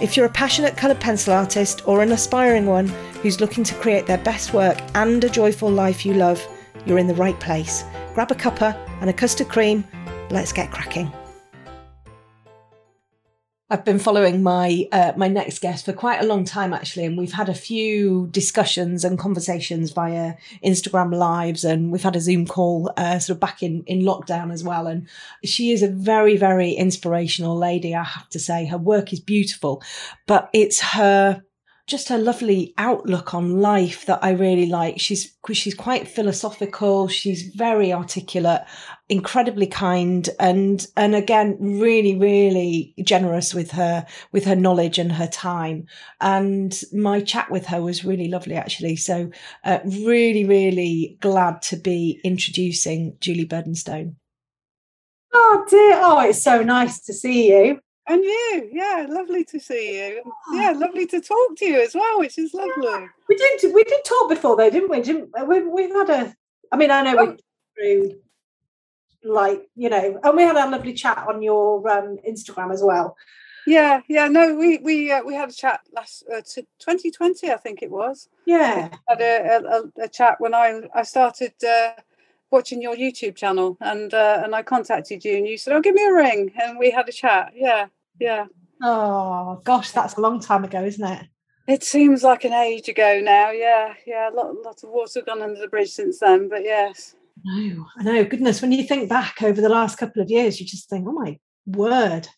If you're a passionate coloured pencil artist or an aspiring one who's looking to create their best work and a joyful life you love, you're in the right place. Grab a cuppa and a custard cream. Let's get cracking. I've been following my uh, my next guest for quite a long time actually, and we've had a few discussions and conversations via Instagram lives, and we've had a Zoom call uh, sort of back in in lockdown as well. And she is a very very inspirational lady, I have to say. Her work is beautiful, but it's her just her lovely outlook on life that I really like. She's she's quite philosophical. She's very articulate, incredibly kind, and and again really really generous with her with her knowledge and her time. And my chat with her was really lovely actually. So uh, really really glad to be introducing Julie Burdon-Stone. Oh dear! Oh, it's so nice to see you. And you, yeah, lovely to see you. Yeah, lovely to talk to you as well, which is lovely. We didn't we did talk before though, didn't we? Didn't we? We've had a. I mean, I know we through like you know, and we had a lovely chat on your um, Instagram as well. Yeah, yeah, no, we we uh, we had a chat last uh, 2020, I think it was. Yeah, we had a, a, a, chat when I I started uh, watching your YouTube channel, and uh, and I contacted you, and you said, "Oh, give me a ring," and we had a chat. Yeah, yeah. Oh gosh, that's a long time ago, isn't it? It seems like an age ago now. Yeah, yeah. A lot, lot of water gone under the bridge since then, but yes. No, I know. Goodness, when you think back over the last couple of years, you just think, "Oh my word."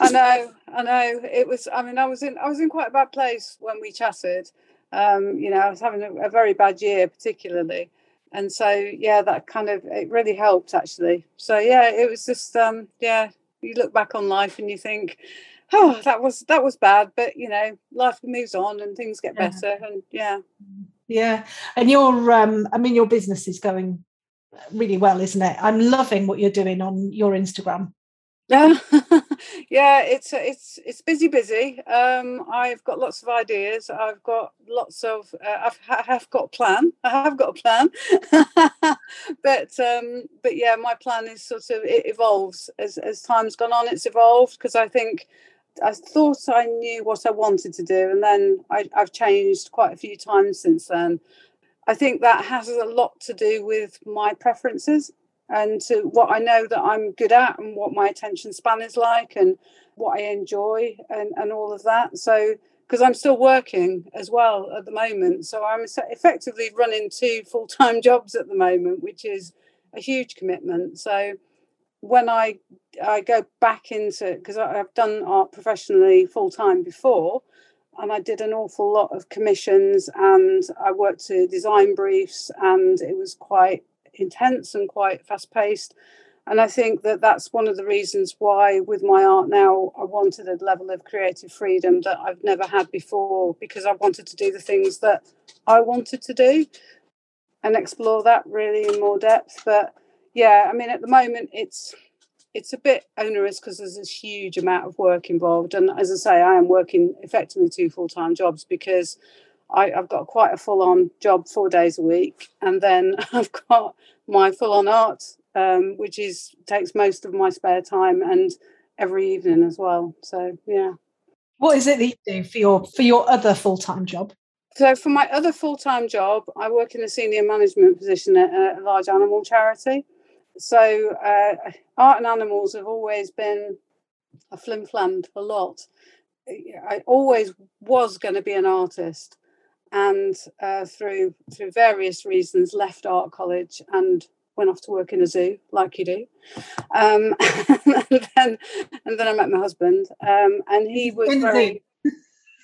I know, I know. It was. I mean, I was in. I was in quite a bad place when we chatted. Um, you know, I was having a, a very bad year, particularly, and so yeah, that kind of it really helped actually. So yeah, it was just um, yeah, you look back on life and you think, oh, that was that was bad, but you know, life moves on and things get yeah. better, and yeah, yeah. And your, um, I mean, your business is going really well, isn't it? I'm loving what you're doing on your Instagram. Yeah, yeah, it's it's it's busy, busy. Um, I've got lots of ideas. I've got lots of. Uh, I've I have got a plan. I have got a plan, but um, but yeah, my plan is sort of it evolves as as time's gone on. It's evolved because I think I thought I knew what I wanted to do, and then I, I've changed quite a few times since then. I think that has a lot to do with my preferences and to what I know that I'm good at and what my attention span is like and what I enjoy and, and all of that. So, because I'm still working as well at the moment. So, I'm effectively running two full time jobs at the moment, which is a huge commitment. So, when I I go back into because I've done art professionally full time before, and I did an awful lot of commissions and I worked to design briefs, and it was quite intense and quite fast paced. And I think that that's one of the reasons why, with my art now, I wanted a level of creative freedom that I've never had before because I wanted to do the things that I wanted to do and explore that really in more depth. But yeah, I mean, at the moment, it's it's a bit onerous because there's this huge amount of work involved. And as I say, I am working effectively two full time jobs because I, have got quite a full on job four days a week, and then I've got my full on art, um, which is takes most of my spare time and every evening as well. So yeah. What is it that you do for your for your other full time job? So for my other full time job, I work in a senior management position at a large animal charity. So uh, art and animals have always been a flim flammed a lot I always was going to be an artist, and uh, through through various reasons, left art college and went off to work in a zoo, like you do. Um, and then and then I met my husband, um, and he was very.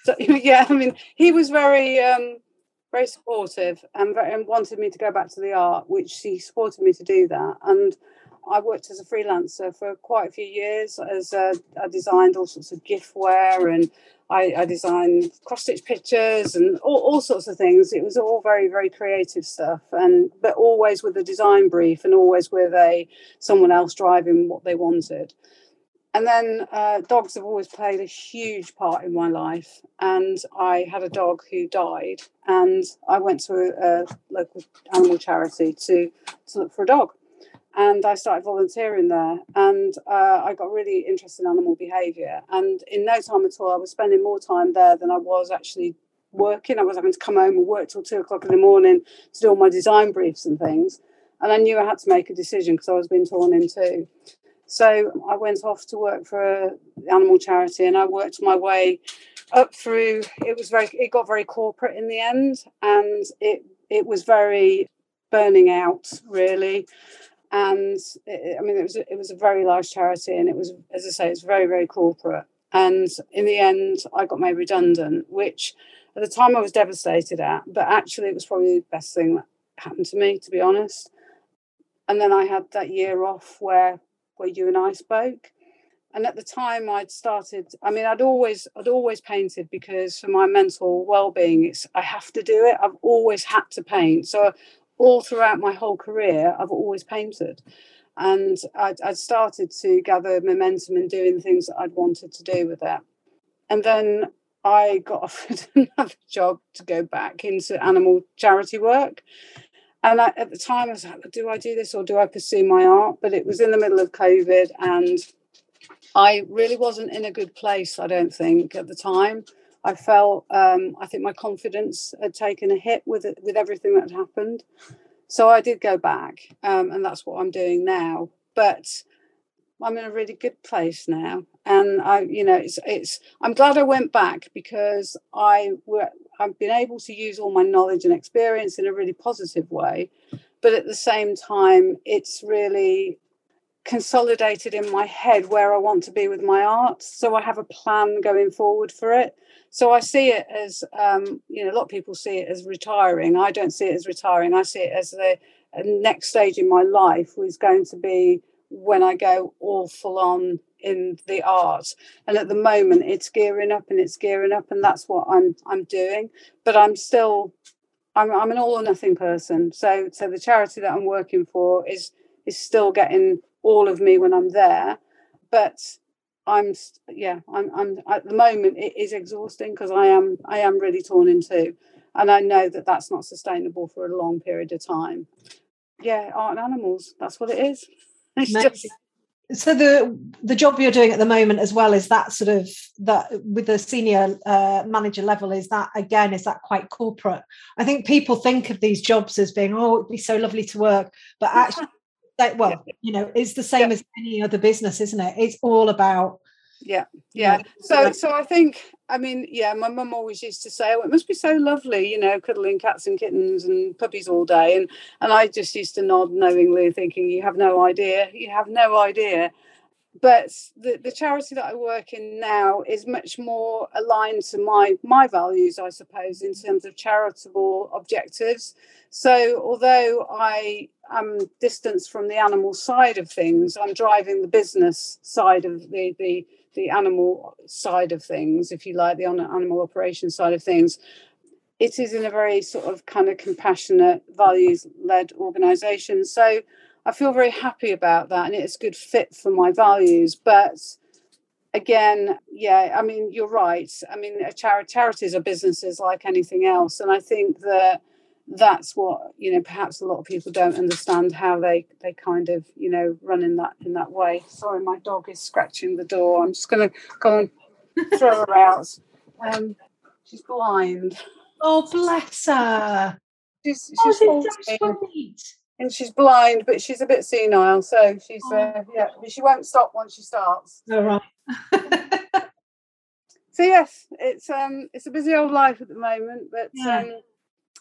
So, yeah, I mean, he was very um, very supportive and, very, and wanted me to go back to the art, which he supported me to do that. And I worked as a freelancer for quite a few years. As a, I designed all sorts of giftware and I, I designed cross stitch pictures and all, all, sorts of things. It was all very very creative stuff, and but always with a design brief and always with a someone else driving what they wanted. And then uh, dogs have always played a huge part in my life. And I had a dog who died, and I went to a, a local animal charity to, to look for a dog. And I started volunteering there, and uh, I got really interested in animal behaviour. And in no time at all, I was spending more time there than I was actually working. I was having to come home and work till two o'clock in the morning to do all my design briefs and things. And I knew I had to make a decision because I was being torn in two. So I went off to work for an animal charity, and I worked my way up through. It was very. It got very corporate in the end, and it it was very burning out really. And it, I mean, it was it was a very large charity, and it was, as I say, it's very very corporate. And in the end, I got made redundant, which at the time I was devastated at, but actually it was probably the best thing that happened to me, to be honest. And then I had that year off where where you and I spoke. And at the time I'd started, I mean, I'd always, I'd always painted because for my mental well-being, it's I have to do it. I've always had to paint. So all throughout my whole career, I've always painted. And I'd, I'd started to gather momentum in doing things that I'd wanted to do with it. And then I got offered another job to go back into animal charity work. And I, at the time, I was like, do I do this or do I pursue my art? But it was in the middle of COVID and I really wasn't in a good place, I don't think, at the time. I felt, um, I think my confidence had taken a hit with it, with everything that had happened. So I did go back, um, and that's what I'm doing now. But I'm in a really good place now, and I, you know, it's it's. I'm glad I went back because I I've been able to use all my knowledge and experience in a really positive way, but at the same time, it's really consolidated in my head where I want to be with my art. So I have a plan going forward for it. So I see it as, um, you know, a lot of people see it as retiring. I don't see it as retiring. I see it as the next stage in my life was going to be when I go all full on in the art and at the moment it's gearing up and it's gearing up and that's what i'm i'm doing but i'm still i'm, I'm an all or nothing person so so the charity that i'm working for is is still getting all of me when i'm there but i'm yeah i'm i'm at the moment it is exhausting because i am i am really torn in two and i know that that's not sustainable for a long period of time. Yeah art and animals that's what it is. It's just so the the job you're doing at the moment as well is that sort of that with the senior uh, manager level is that again is that quite corporate? I think people think of these jobs as being oh it'd be so lovely to work but actually well you know it's the same yeah. as any other business isn't it? It's all about yeah yeah. so so i think i mean yeah my mum always used to say oh it must be so lovely you know cuddling cats and kittens and puppies all day. And and i just used to nod knowingly thinking you have no idea you have no idea but the, the charity that I work in now is much more aligned to my my values, I suppose, in terms of charitable objectives. So although I am distanced from the animal side of things, I'm driving the business side of the the the animal side of things, if you like, the animal operation side of things. It is in a very sort of kind of compassionate, values led organization. So I feel very happy about that and it's a good fit for my values. But again, yeah, I mean, you're right. I mean, char- charities are businesses like anything else. And I think that that's what you know perhaps a lot of people don't understand how they they kind of you know run in that in that way sorry my dog is scratching the door i'm just going to go and throw her out um she's blind oh bless her she's she's oh, and she's blind, but she's a bit senile, so she's oh. uh, yeah, but she won't stop once she starts. All right. so yes, it's um it's a busy old life at the moment, but yeah. um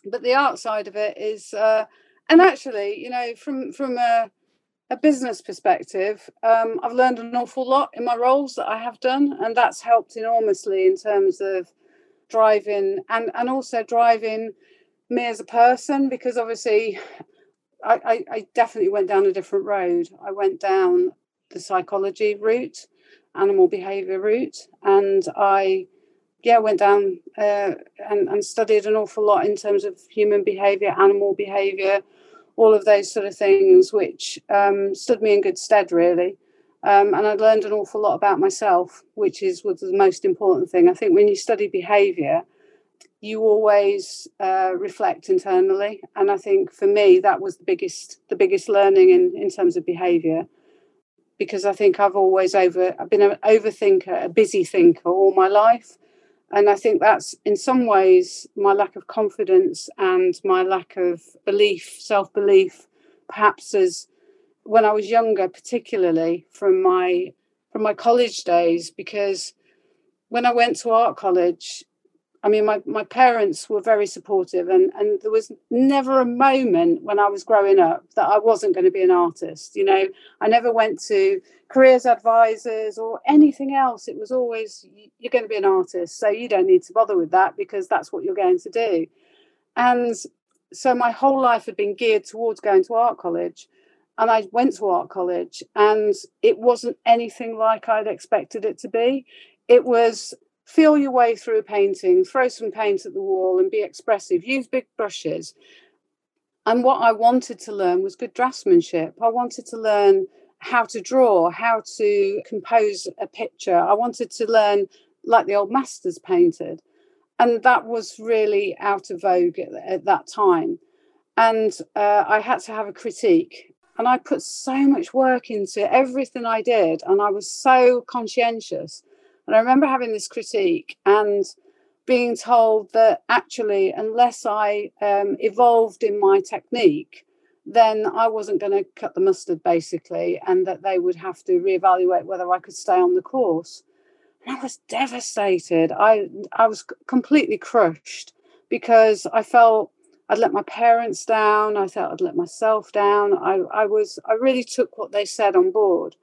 but the art side of it is uh and actually, you know, from from a a business perspective, um, I've learned an awful lot in my roles that I have done, and that's helped enormously in terms of driving and and also driving me as a person because obviously I, I, definitely went down a different road. I went down the psychology route, animal behavior route, and I yeah went down uh, and, and studied an awful lot in terms of human behavior, animal behavior, all of those sort of things, which um, stood me in good stead really. Um, and I learned an awful lot about myself, which is was the most important thing. I think when you study behavior, you always uh, reflect internally, and I think for me that was the biggest the biggest learning in in terms of behavior, because I think I've always over I've been an overthinker, a busy thinker all my life, and I think that's in some ways my lack of confidence and my lack of belief, self belief, perhaps as when I was younger, particularly from my from my college days, because when I went to art college, I mean, my, my parents were very supportive, and, and there was never a moment when I was growing up that I wasn't going to be an artist. You know, I never went to careers advisors or anything else. It was always, you're going to be an artist, so you don't need to bother with that because that's what you're going to do. And so my whole life had been geared towards going to art college. And I went to art college, and it wasn't anything like I'd expected it to be. It was feel your way through a painting, throw some paint at the wall and be expressive, use big brushes. And what I wanted to learn was good draftsmanship. I wanted to learn how to draw, how to compose a picture. I wanted to learn like the old masters painted. And that was really out of vogue at, at that time. And uh, I had to have a critique. And I put so much work into everything I did. And I was so conscientious and I remember having this critique and being told that actually, unless I um, evolved in my technique, then I wasn't going to cut the mustard basically, and that they would have to reevaluate whether I could stay on the course. And I was devastated. I I was completely crushed because I felt I'd let my parents down. I felt I'd let myself down. I I was I really took what they said on board,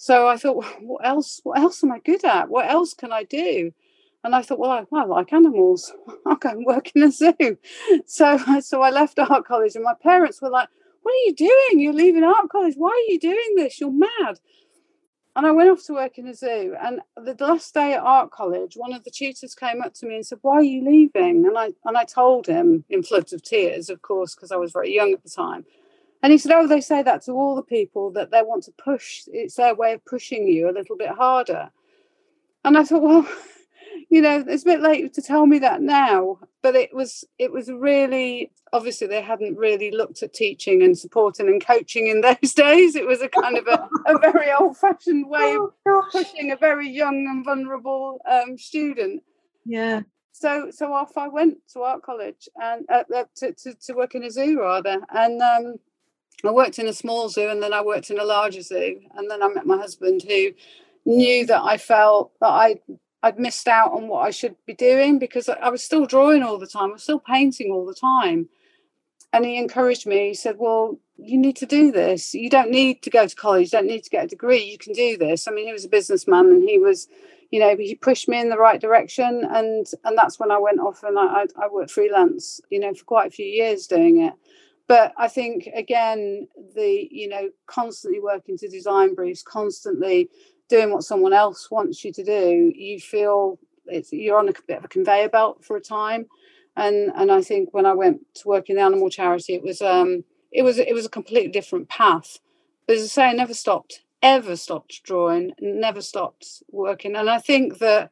so I thought, well, what else? What else am I good at? What else can I do? And I thought, well, I, I like animals. I'll go and work in a zoo. So, so I left art college, and my parents were like, "What are you doing? You're leaving art college. Why are you doing this? You're mad." And I went off to work in a zoo. And the last day at art college, one of the tutors came up to me and said, "Why are you leaving?" And I and I told him in floods of tears, of course, because I was very young at the time. And he said, Oh, they say that to all the people that they want to push. It's their way of pushing you a little bit harder. And I thought, well, you know, it's a bit late to tell me that now. But it was it was really obviously they hadn't really looked at teaching and supporting and coaching in those days. It was a kind of a, a very old-fashioned way oh, of pushing a very young and vulnerable um, student. Yeah so so off I went to art college and uh, uh to, to, to work in a zoo rather and um, I worked in a small zoo and then I worked in a larger zoo. And then I met my husband who knew that I felt that I I'd missed out on what I should be doing because I was still drawing all the time. I was still painting all the time. And he encouraged me. He said, Well, you need to do this. You don't need to go to college. You don't need to get a degree. You can do this. I mean, he was a businessman and he was, you know, he pushed me in the right direction. And and that's when I went off and I, I worked freelance, you know, for quite a few years doing it but I think again, the you know, constantly working to design briefs, constantly doing what someone else wants you to do, you feel it's you're on a bit of a conveyor belt for a time. And and I think when I went to work in the animal charity, it was um it was it was a completely different path. But as I say, I never stopped, ever stopped drawing, never stopped working. And I think that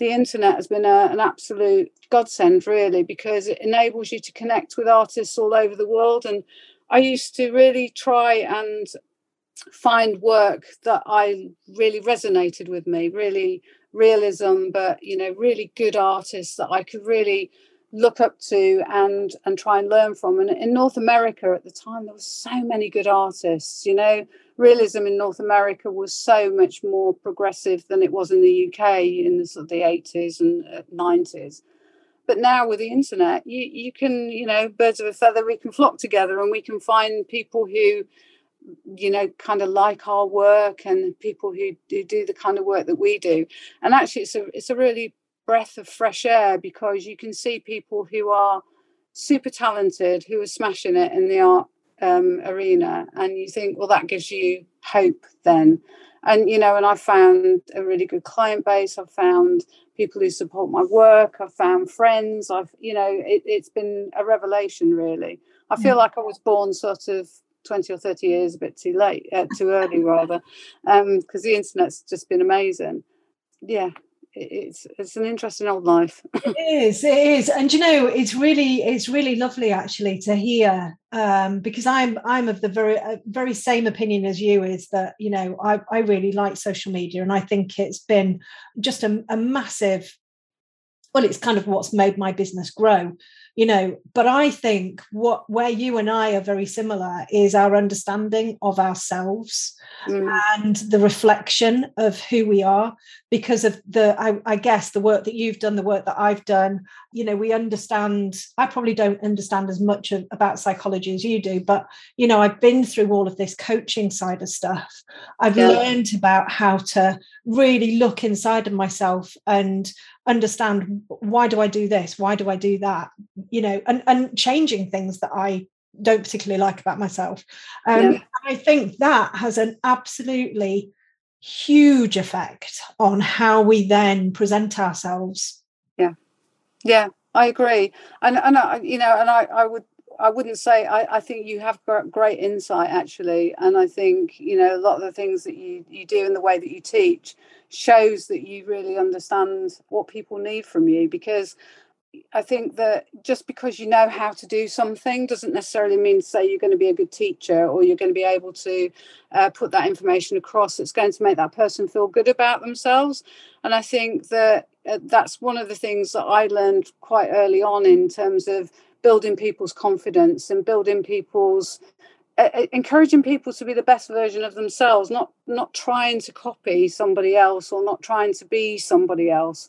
the internet has been a, an absolute godsend, really, because it enables you to connect with artists all over the world. And I used to really try and find work that I really resonated with me, really realism, but you know, really good artists that I could really look up to and and try and learn from. And in north america at the time there were so many good artists you know? Realism in north america was so much more progressive than it was in the uk in the sort of the 80s and 90s uh, but now with the internet you you can you know birds of a feather we can flock together and we can find people who you know kind of like our work and people who do, do the kind of work that we do. And actually it's a it's a really breath of fresh air because you can see people who are super talented who are smashing it in the art um, arena and you think well that gives you hope then. And you know and i found a really good client base i've found people who support my work i've found friends i've you know it, has been a revelation really. I feel like i was born sort of 20 or 30 years a bit too late uh, too early rather because um, the internet's just been amazing. Yeah it's it's an interesting old life. It is it is. And you know it's really it's really lovely actually to hear um, because i'm i'm of the very uh, very same opinion as you is that you know i i really like social media and i think it's been just a, a massive well it's kind of what's made my business grow you know but i think what where you and i are very similar is our understanding of ourselves mm. and the reflection of who we are because of the I, I, guess the work that you've done the work that i've done you know we understand i probably don't understand as much of, about psychology as you do but you know i've been through all of this coaching side of stuff i've yeah. learned about how to really look inside of myself and understand why do i do this why do i do that you know and and changing things that i don't particularly like about myself. Um, yeah. i think that has an absolutely huge effect on how we then present ourselves. Yeah. Yeah i agree. And and I, you know and i i would I wouldn't say I, I think you have great insight actually, and I think you know a lot of the things that you you do in the way that you teach shows that you really understand what people need from you. Because I think that just because you know how to do something doesn't necessarily mean say you're going to be a good teacher or you're going to be able to uh, put that information across that's going to make that person feel good about themselves. And I think that uh, that's one of the things that I learned quite early on in terms of building people's confidence and building people's uh, encouraging people to be the best version of themselves not not trying to copy somebody else or not trying to be somebody else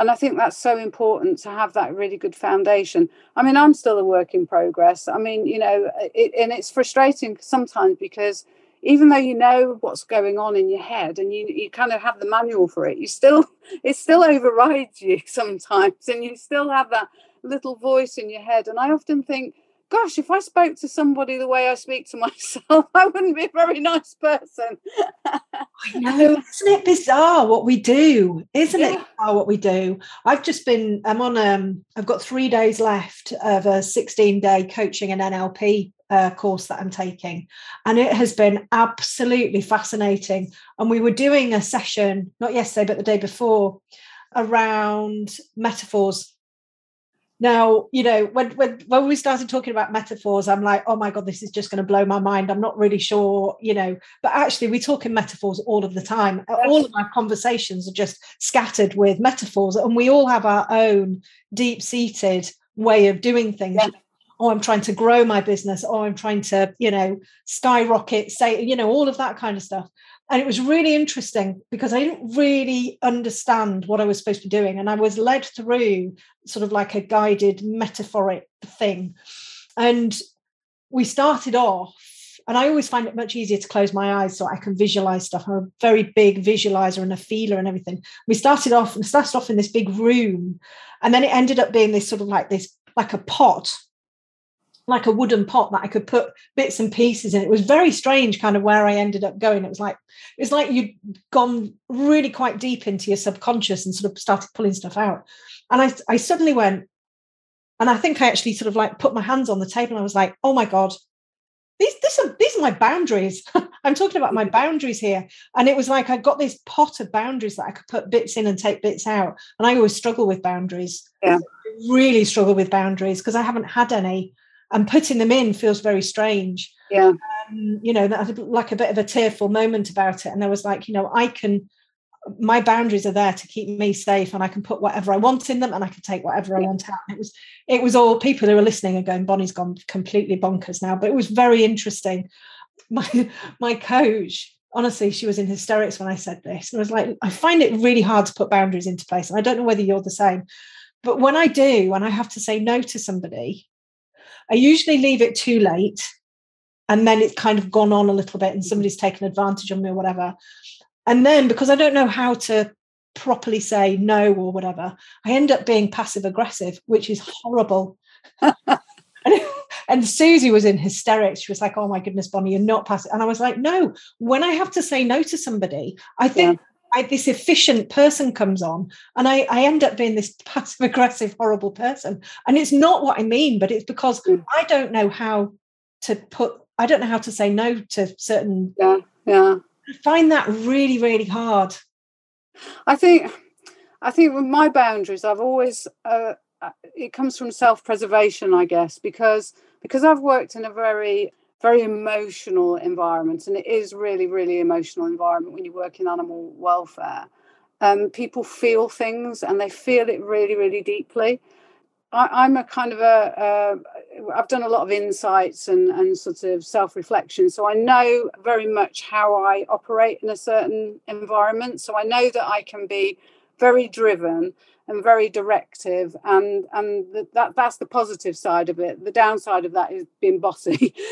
and i think that's so important to have that really good foundation. I mean i'm still a work in progress. I mean you know it, and it's frustrating sometimes because even though you know what's going on in your head and you, you kind of have the manual for it you still it still overrides you sometimes and you still have that little voice in your head. And i often think gosh, if I spoke to somebody the way I speak to myself, I wouldn't be a very nice person. I know, isn't it bizarre what we do? Isn't yeah. it bizarre what we do? I've just been, I'm on, um, I've got three days left of a 16 day coaching and NLP uh, course that I'm taking. And it has been absolutely fascinating. And we were doing a session, not yesterday, but the day before, around metaphors now, you know, when when when we started talking about metaphors, I'm like, oh my god, this is just going to blow my mind. I'm not really sure, you know. But actually, we talk in metaphors all of the time. All of our conversations are just scattered with metaphors, and we all have our own deep-seated way of doing things. Oh, I'm trying to grow my business. Oh, I'm trying to, you know, skyrocket, say, you know, all of that kind of stuff and it was really interesting because I didn't really understand what I was supposed to be doing. And I was led through sort of like a guided metaphoric thing. And we started off, and I always find it much easier to close my eyes so I can visualize stuff. I'm a very big visualizer and a feeler and everything. We started off and started off in this big room, and then it ended up being this sort of like this, like a pot like a wooden pot that I could put bits and pieces in. It was very strange, kind of where I ended up going. It was like it was like you'd gone really quite deep into your subconscious and sort of started pulling stuff out. And I, I suddenly went, and I think I actually sort of like put my hands on the table. And I was like, oh my god, these these are these are my boundaries. I'm talking about my boundaries here. And it was like I got this pot of boundaries that I could put bits in and take bits out. And I always struggle with boundaries. Yeah. Really struggle with boundaries because I haven't had any and putting them in feels very strange. Yeah. Um, you know, that like a bit of a tearful moment about it. And I was like, you know, I can, my boundaries are there to keep me safe and I can put whatever I want in them and I can take whatever I want out. It was it was all people who are listening and going, Bonny's gone completely bonkers now. But it was very interesting. My my coach, honestly, she was in hysterics when I said this. And I was like, I find it really hard to put boundaries into place. And I don't know whether you're the same. But when I do, when I have to say no to somebody, I usually leave it too late. And then it's kind of gone on a little bit and somebody's taken advantage of me or whatever. And then because I don't know how to properly say no or whatever, I end up being passive aggressive, which is horrible. and, Susie was in hysterics. She was like, Oh my goodness, Bonny, you're not passive. And I was like, No, when I have to say no to somebody, I think. I, this efficient person comes on and I, I end up being this passive aggressive horrible person. And it's not what i mean but it's because mm. i don't know how to put i don't know how to say no to certain yeah yeah. I find that really really hard. I think i think with my boundaries i've always uh, uh it comes from self-preservation i guess because because i've worked in a very very emotional environment and it is really really emotional environment when you work in animal welfare um, people feel things and they feel it really really deeply I, am a kind of a. have done a lot of insights and, and sort of self-reflection so i know very much how i operate in a certain environment so i know that i can be very driven and very directive and and that that's the positive side of it. The downside of that is being bossy.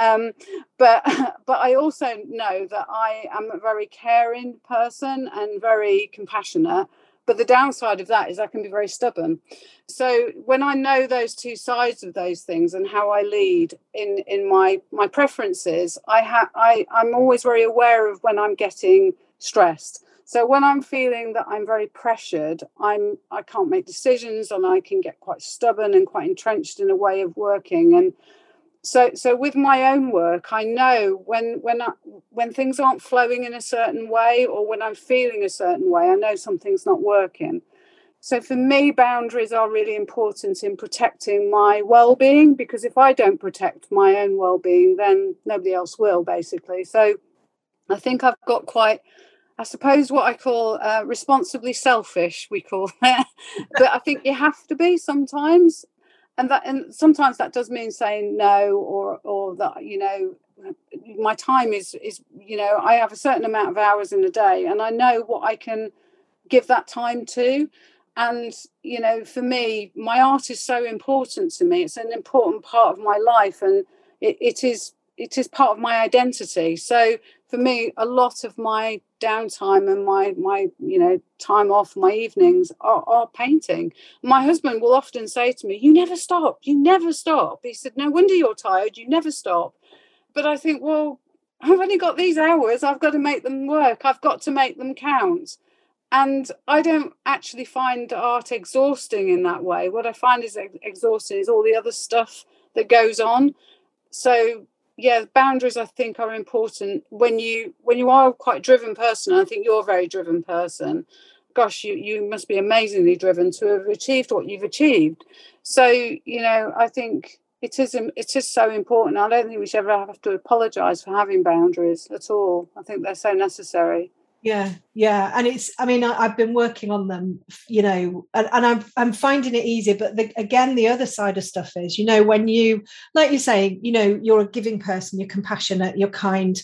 Um, but but i also know that i am a very caring person and very compassionate but the downside of that is i can be very stubborn. So when i know those two sides of those things and how i lead in in my my preferences i have i i'm always very aware of when i'm getting stressed so when I'm feeling that I'm very pressured, I'm I can't make decisions and I can get quite stubborn and quite entrenched in a way of working. And so so with my own work, I know when when I, when things aren't flowing in a certain way or when I'm feeling a certain way, I know something's not working. So for me, boundaries are really important in protecting my well-being because if I don't protect my own well-being, then nobody else will, basically. So I think I've got quite I suppose what I call uh, responsibly selfish, we call it. but I think you have to be sometimes, and that and sometimes that does mean saying no, or or that you know my time is is you know I have a certain amount of hours in a day, and I know what I can give that time to. And you know, for me, my art is so important to me. It's an important part of my life, and it, it is it is part of my identity. So for me, a lot of my downtime and my my you know time off, my evenings are, are painting. My husband will often say to me, "You never stop. You never stop." He said, "No wonder you're tired. You never stop." But I think, well, I've only got these hours. I've got to make them work. I've got to make them count. And I don't actually find art exhausting in that way. What I find is exhausting is all the other stuff that goes on. So yeah boundaries i think are important. When you when you are a quite driven person i think you're a very driven person. Gosh you you must be amazingly driven to have achieved what you've achieved. So you know i think it is um, it is so important. I don't think we should ever have to apologize for having boundaries at all. I think they're so necessary yeah yeah and it's i mean I, have been working on them you know and, and i'm i'm finding it easier but the, again the other side of stuff is you know when you like you say you know you're a giving person you're compassionate you're kind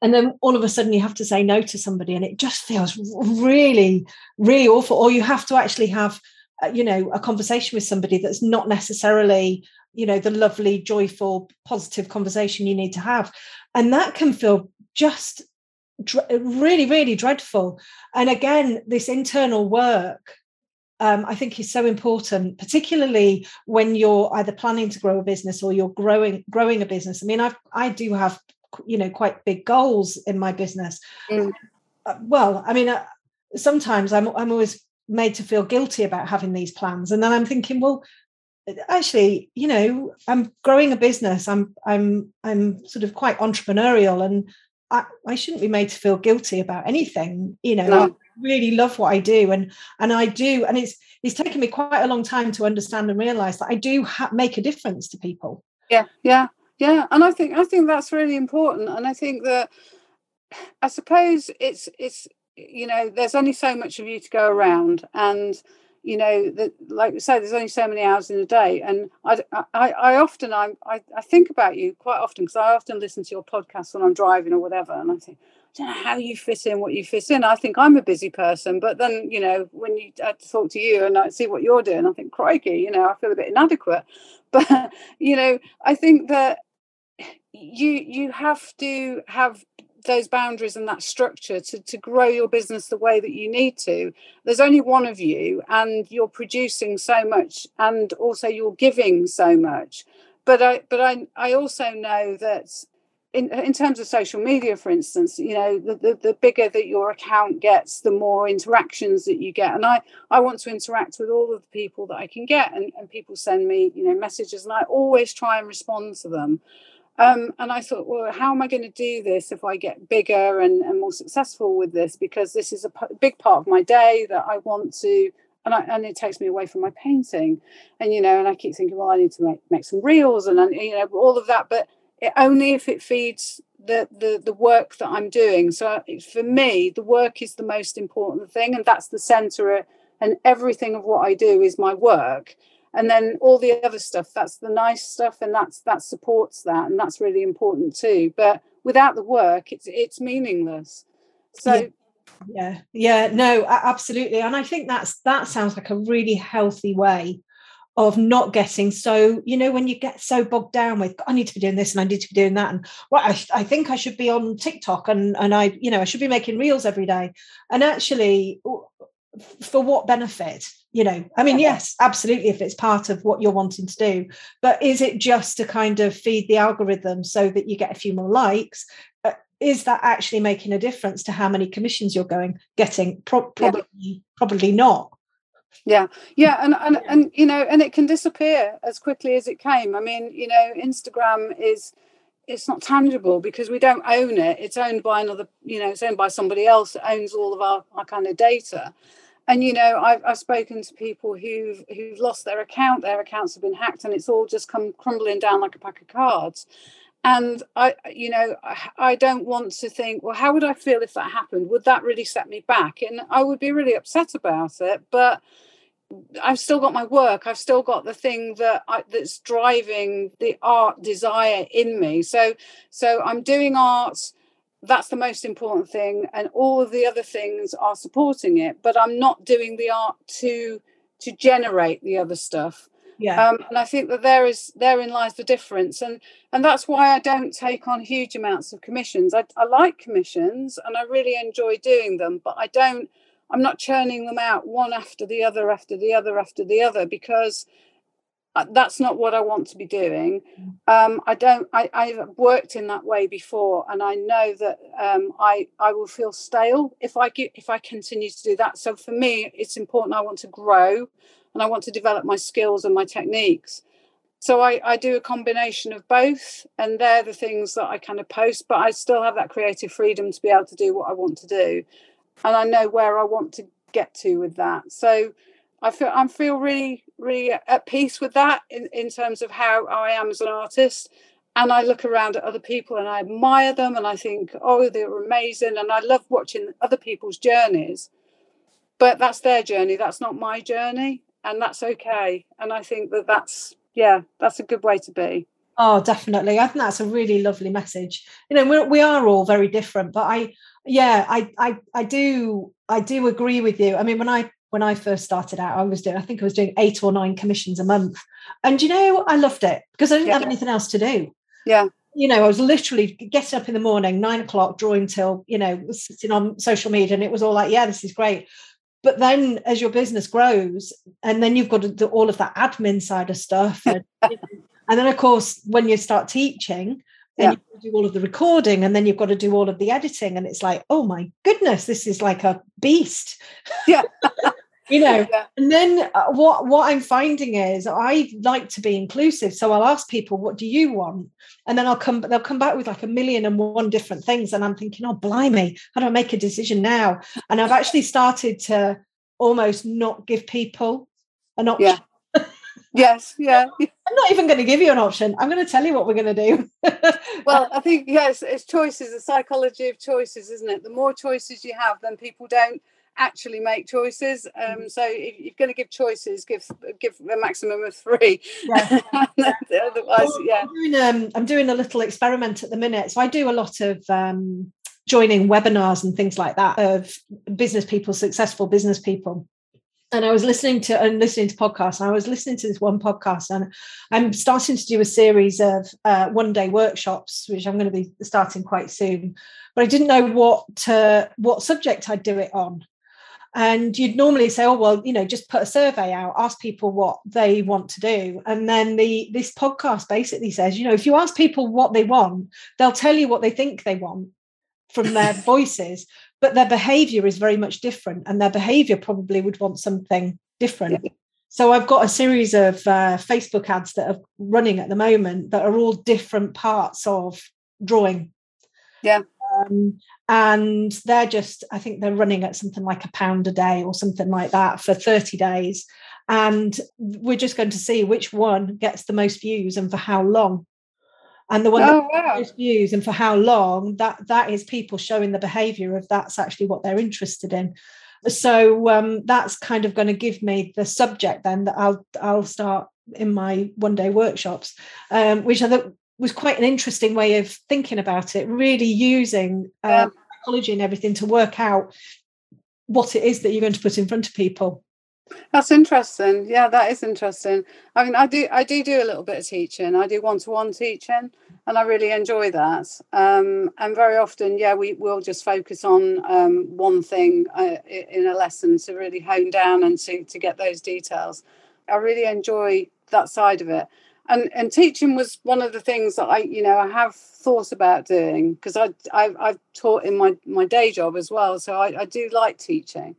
and then all of a sudden you have to say no to somebody and it just feels really really awful or you have to actually have uh, you know a conversation with somebody that's not necessarily you know the lovely joyful positive conversation you need to have and that can feel just really, really dreadful. And again, this internal work, um, I think, is so important, particularly when you're either planning to grow a business or you're growing growing a business. I mean, I I do have you know quite big goals in my business. Mm. Uh, well, I mean, uh, sometimes I'm I'm always made to feel guilty about having these plans, and then I'm thinking, well, actually you know i'm growing a business i'm i'm i'm sort of quite entrepreneurial and I, I shouldn't be made to feel guilty about anything. You know, no. I really love what I do, and and I do, and it's it's taken me quite a long time to understand and realize that I do ha- make a difference to people. Yeah, yeah, yeah, and I think I think that's really important, and I think that I suppose it's it's you know there's only so much of you to go around and you know that like you say there's only so many hours in a day and i i, I often I, I i think about you quite often because i often listen to your podcast when i'm driving or whatever and i think I don't know how you fit in what you fit in. I think I'm a busy person, but then you know when you I talk to you and I see what you're doing, I think crikey, you know, I feel a bit inadequate. But you know, I think that you you have to have those boundaries and that structure to, to grow your business the way that you need to there's only one of you and you're producing so much and also you're giving so much. But i but i i also know that in, in terms of social media for instance you know the, the, the bigger that your account gets the more interactions that you get. And i i want to interact with all of the people that i can get and, and people send me you know messages and i always try and respond to them um, and I thought, well, how am I going to do this if I get bigger and, and more successful with this? Because this is a p- big part of my day that I want to, and, I, and it takes me away from my painting. And, you know, and I keep thinking, well, I need to make, make some reels and, you know, all of that. But it, only if it feeds the, the, the work that I'm doing. So for me, the work is the most important thing. And that's the center. And everything of what I do is my work and then all the other stuff that's the nice stuff and that's that supports that and that's really important too. But without the work it's it's meaningless. So yeah. yeah. Yeah no absolutely. And i think that's that sounds like a really healthy way of not getting so you know when you get so bogged down with i need to be doing this and i need to be doing that. And well I, I think i should be on tiktok and and i you know i should be making reels every day. And actually for what benefit you know? I mean yes absolutely if it's part of what you're wanting to do but is it just to kind of feed the algorithm so that you get a few more likes? Uh, is that actually making a difference to how many commissions you're going getting? Pro- probably yeah. probably not. Yeah. Yeah and, and and you know and it can disappear as quickly as it came. I mean you know instagram is it's not tangible because we don't own it. It's owned by another you know it's owned by somebody else that owns all of our, our kind of data and you know I've, I've spoken to people who've who've lost their account their accounts have been hacked and it's all just come crumbling down like a pack of cards and i you know i don't want to think well how would i feel if that happened would that really set me back and i would be really upset about it but I've still got my work. I've still got the thing that I, that's driving the art desire in me. So, so I'm doing art that's the most important thing and all of the other things are supporting it but i'm not doing the art to to generate the other stuff. Yeah. Um, and i think that there is therein lies the difference and and that's why i don't take on huge amounts of commissions. I, I like commissions and i really enjoy doing them but i don't i'm not churning them out one after the other after the other after the other because that's not what I want to be doing. Mm. Um, I don't. I, I've worked in that way before, and I know that um, I I will feel stale if I get if I continue to do that. So for me, it's important. I want to grow, and I want to develop my skills and my techniques. So I, I do a combination of both, and they're the things that I kind of post. But I still have that creative freedom to be able to do what I want to do, and I know where I want to get to with that. So I feel I feel really really at peace with that in, in terms of how I am as an artist. And I look around at other people and I admire them and I think, oh, they're amazing. And I love watching other people's journeys. But that's their journey. That's not my journey. And that's okay. And I think that that's, yeah, that's a good way to be. Oh, definitely. I think that's a really lovely message. You know, we're, we are all very different, but I, yeah, I, I, I do, I do agree with you. I mean, when I when I first started out, I was doing, I think I was doing eight or nine commissions a month. And you know, I loved it because I didn't yeah. have anything else to do. Yeah. You know, I was literally getting up in the morning, nine o'clock, drawing till, you know, sitting on social media. And it was all like, yeah, this is great. But then as your business grows, and then you've got to do all of that admin side of stuff. And, and then, of course, when you start teaching, then yeah. you do all of the recording and then you've got to do all of the editing and it's like oh my goodness this is like a beast yeah you know yeah. and then uh, what what i'm finding is i like to be inclusive so i'll ask people what do you want and then i'll come they'll come back with like a million and one different things and i'm thinking oh blimey how do i make a decision now and i've actually started to almost not give people an option yeah. yes yeah I'm not even going to give you an option. I'm going to tell you what we're going to do. well, I think yes, it's choices, the psychology of choices, isn't it? The more choices you have, then people don't actually make choices. Um, mm. so if you're going to give choices, give give a maximum of three. Yeah. Otherwise, yeah. I'm doing, um, I'm doing, a little experiment at the minute. So I do a lot of um, joining webinars and things like that of business people, successful business people and I was listening to and listening to podcasts. And I was listening to this one podcast, and I'm starting to do a series of uh, one day workshops, which I'm going to be starting quite soon. But I didn't know what uh, what subject I'd do it on. And you'd normally say, "Oh, well, you know, just put a survey out, ask people what they want to do." And then the this podcast basically says, you know, if you ask people what they want, they'll tell you what they think they want from their voices but their behavior is very much different and their behavior probably would want something different yeah. so i've got a series of uh, facebook ads that are running at the moment that are all different parts of drawing yeah um, and they're just i think they're running at something like a pound a day or something like that for 30 days. And we're just going to see which one gets the most views and for how long. And the one oh, that wow. views and for how long that that is people showing the behavior of that's actually what they're interested in. So um, that's kind of going to give me the subject then that i'll i'll start in my one day workshops um, which i thought was quite an interesting way of thinking about it really using um, psychology and everything to work out what it is that you're going to put in front of people that's interesting. Yeah, that is interesting. I mean, I do I do do a little bit of teaching. I do one to one teaching, and I really enjoy that. Um, and very often, yeah, we will just focus on um, one thing uh, in a lesson to really hone down and to to get those details. I really enjoy that side of it. And and teaching was one of the things that I you know I have thought about doing because I I've, I've taught in my my day job as well, so I, I do like teaching.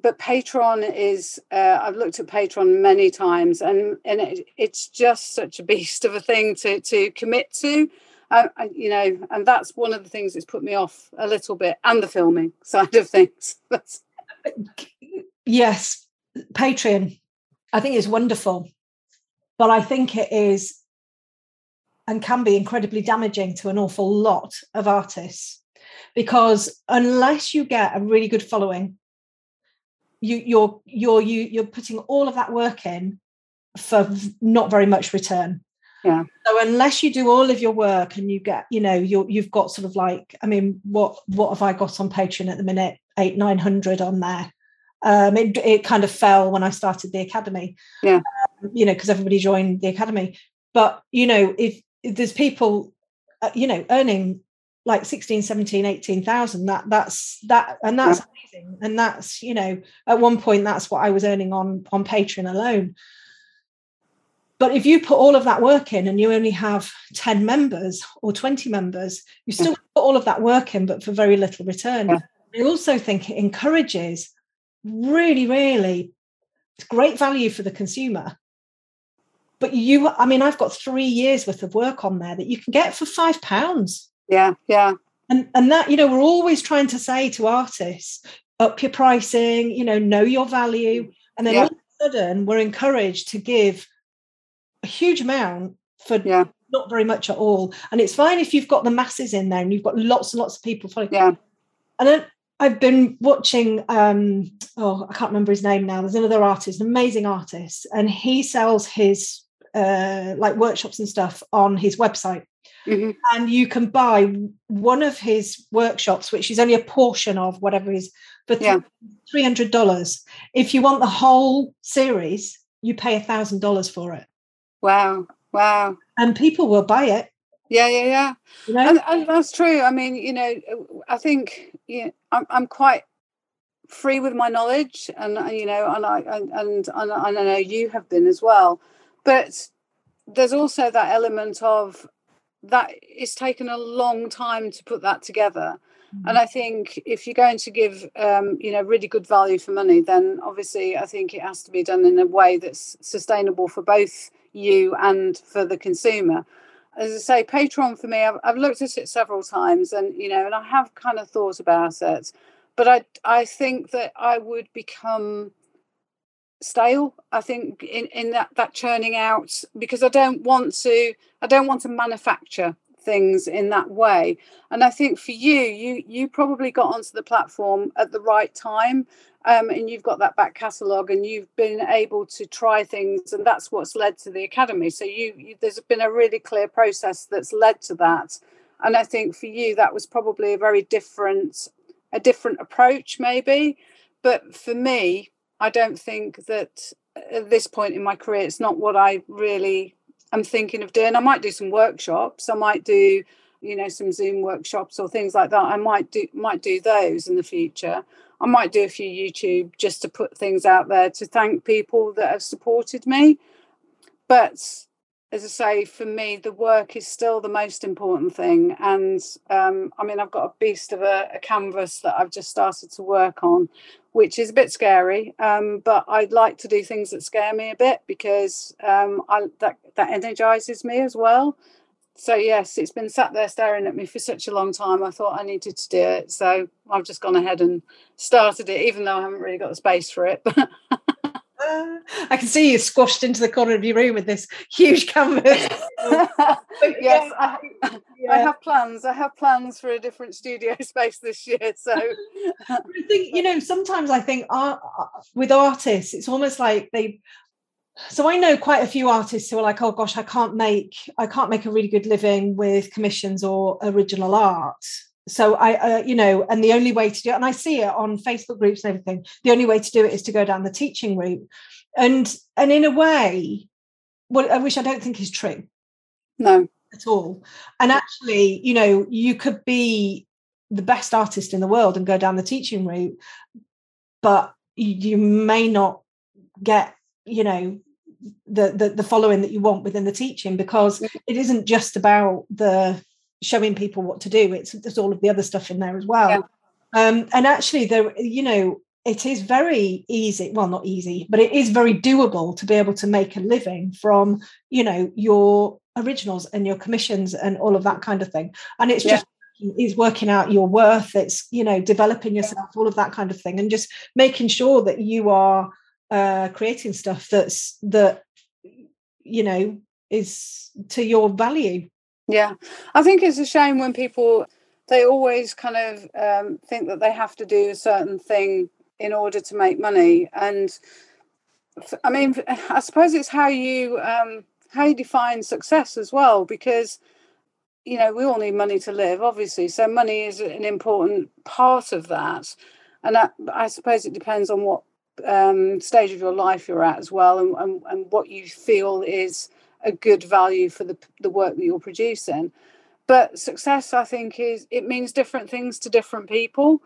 But Patreon is uh, I've looked at Patreon many times and and it, it's just such a beast of a thing to to commit to. Uh, you know and that's one of the things that's put me off a little bit and the filming side of things. Yes Patreon I think is wonderful but I think it is and can be incredibly damaging to an awful lot of artists because unless you get a really good following you you're you're you you're putting all of that work in for not very much return. Yeah. So unless you do all of your work and you get you know you you've got sort of like i mean what what have i got on patreon at the minute? Eight nine hundred on there. Um it, it kind of fell when i started the academy. Yeah you know because everybody joined the academy but you know if, if there's people uh, you know earning like 16 17 18,000 that that's that and that's yeah. amazing and that's you know at one point that's what I was earning on on Patreon alone but if you put all of that work in and you only have 10 members or 20 members you still yeah. put all of that work in but for very little return yeah. I also think it encourages really really great value for the consumer but you i mean i've got three years worth of work on there that you can get for five pounds yeah, yeah. And and that, you know, we're always trying to say to artists, up your pricing, you know, know your value. And then yeah. all of a sudden we're encouraged to give a huge amount for yeah. not very much at all. And it's fine if you've got the masses in there and you've got lots and lots of people following. Yeah. And then I've been watching um oh I can't remember his name now. There's another artist, an amazing artist, and he sells his uh like workshops and stuff on his website. Mm-hmm. And you can buy one of his workshops, which is only a portion of whatever is for yeah. $300. If you want the whole series, you pay a $1,000 for it. Wow. Wow. And people will buy it. Yeah, yeah, yeah. You know? and, and that's true. I mean, you know, I think you I'm, I'm quite free with my knowledge and you know and I and, and and I know you have been as well but there's also that element of that it's taken a long time to put that together. Mm-hmm. and i think if you're going to give um, you know really good value for money then obviously i think it has to be done in a way that's sustainable for both you and for the consumer. As i say patreon for me I've, I've looked at it several times and you know and i have kind of thought about it. But i i think that i would become stale i think in in that that churning out because i don't want to i don't want to manufacture things in that way. And i think for you you you probably got onto the platform at the right time um, and you've got that back catalogue and you've been able to try things and that's what's led to the academy. So you, you there's been a really clear process that's led to that. And i think for you that was probably a very different a different approach maybe. But for me i don't think that at this point in my career it's not what i really am thinking of doing. I might do some workshops. I might do you know some zoom workshops or things like that. I might do might do those in the future. I might do a few YouTube just to put things out there to thank people that have supported me. But as I say, for me, the work is still the most important thing. And um, I mean, I've got a beast of a, a, canvas that I've just started to work on, which is a bit scary. Um, but I'd like to do things that scare me a bit because um, I, that that energizes me as well so yes, it's been sat there staring at me for such a long time. I thought I needed to do it, so I've just gone ahead and started it, even though I haven't really got the space for it. I can see you squashed into the corner of your room with this huge canvas. yes, I, yeah. I, have plans. I have plans for a different studio space this year. So I think you know. Sometimes I think art, with artists, it's almost like they so I know quite a few artists who are like, oh gosh, I can't make I can't make a really good living with commissions or original art. So I, uh, you know, and the only way to do it, and I see it on Facebook groups and everything. The only way to do it is to go down the teaching route, and and in a way, what I wish I don't think is true. No, at all. And actually, you know, you could be the best artist in the world and go down the teaching route, but you may not get you know the, the the following that you want within the teaching because it isn't just about the showing people what to do. It's there's all of the other stuff in there as well. Yeah. um, and actually there you know it is very easy well not easy but it is very doable to be able to make a living from you know your originals and your commissions and all of that kind of thing. And it's yeah. just is working out your worth. It's you know developing yourself all of that kind of thing. And just making sure that you are uh, creating stuff that's that you know is to your value yeah. I think it's a shame when people they always kind of um, think that they have to do a certain thing in order to make money. And i mean i suppose it's how you um, how you define success as well because you know we all need money to live obviously. So money is an important part of that. And i suppose it depends on what um, stage of your life you're at as well and, and, and what you feel is a good value for the, the work that you're producing. But success i think is it means different things to different people.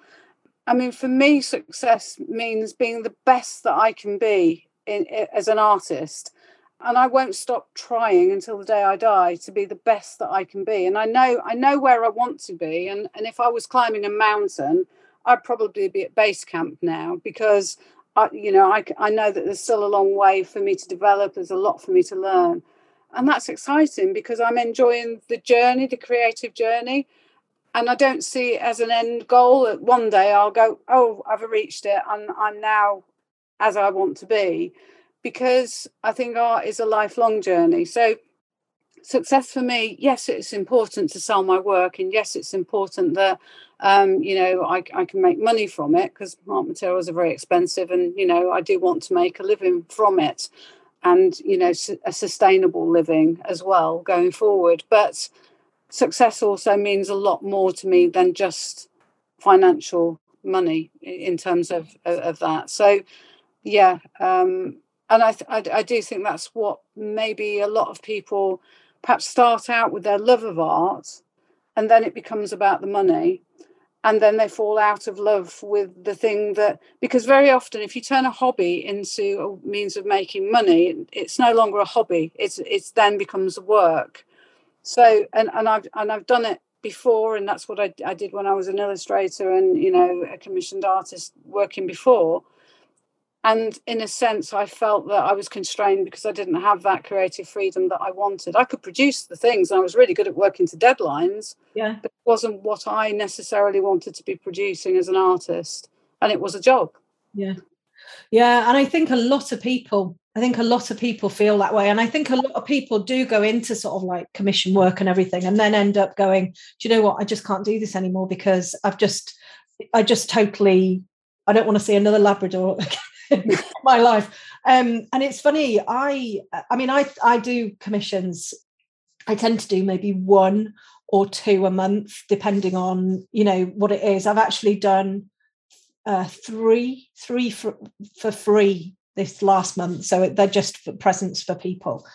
I mean for me success means being the best that i can be in, as an artist. And i won't stop trying until the day i die to be the best that i can be. And i know i know where i want to be. And, and if i was climbing a mountain i'd probably be at base camp now because I, you know, I, I know that there's still a long way for me to develop. There's a lot for me to learn. And that's exciting because I'm enjoying the journey, the creative journey. And I don't see it as an end goal that one day I'll go, oh, I've reached it and I'm now as I want to be. Because I think art is a lifelong journey. So success for me, yes, it's important to sell my work, and yes, it's important that um, you know I, I can make money from it because art materials are very expensive, and you know I do want to make a living from it, and you know a sustainable living as well going forward. But success also means a lot more to me than just financial money in terms of of that. So yeah. Um, and I, I, I do think that's what maybe a lot of people perhaps start out with their love of art and then it becomes about the money and then they fall out of love with the thing that because very often if you turn a hobby into a means of making money it's no longer a hobby it's it's then becomes work. So and and I've and I've done it before and that's what I, I did when I was an illustrator and you know a commissioned artist working before and in a sense i felt that i was constrained because i didn't have that creative freedom that i wanted i could produce the things and i was really good at working to deadlines yeah but it wasn't what i necessarily wanted to be producing as an artist and it was a job yeah Yeah, and I think a lot of people, I think a lot of people feel that way. And I think a lot of people do go into sort of like commission work and everything and then end up going, do you know what? I just can't do this anymore because I've just, I just totally, I don't want to see another Labrador my life. Um, and it's funny, I, I mean, I, I do commissions. I tend to do maybe one or two a month, depending on, you know, what it is. I've actually done uh, three three for, for free this last month. So they're just for presents for people.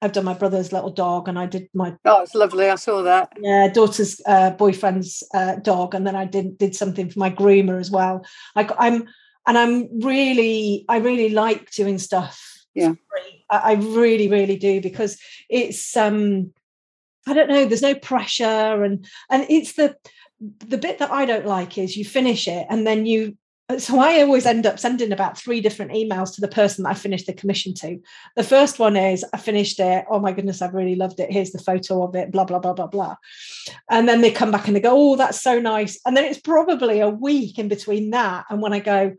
I've done my brother's little dog, and I did my oh, it's lovely. I saw that. Yeah, daughter's uh, boyfriend's uh, dog, and then I did did something for my groomer as well. I, I'm and I'm really I really like doing stuff. Yeah, I, I really really do because it's um I don't know. There's no pressure, and and it's the the bit that I don't like is you finish it and then you so I always end up sending about three different emails to the person that I finished the commission to. The first one is I finished it. Oh my goodness, I've really loved it. Here's the photo of it, blah, blah, blah, blah, blah. And then they come back and they go, Oh, that's so nice. And then it's probably a week in between that. And when I go,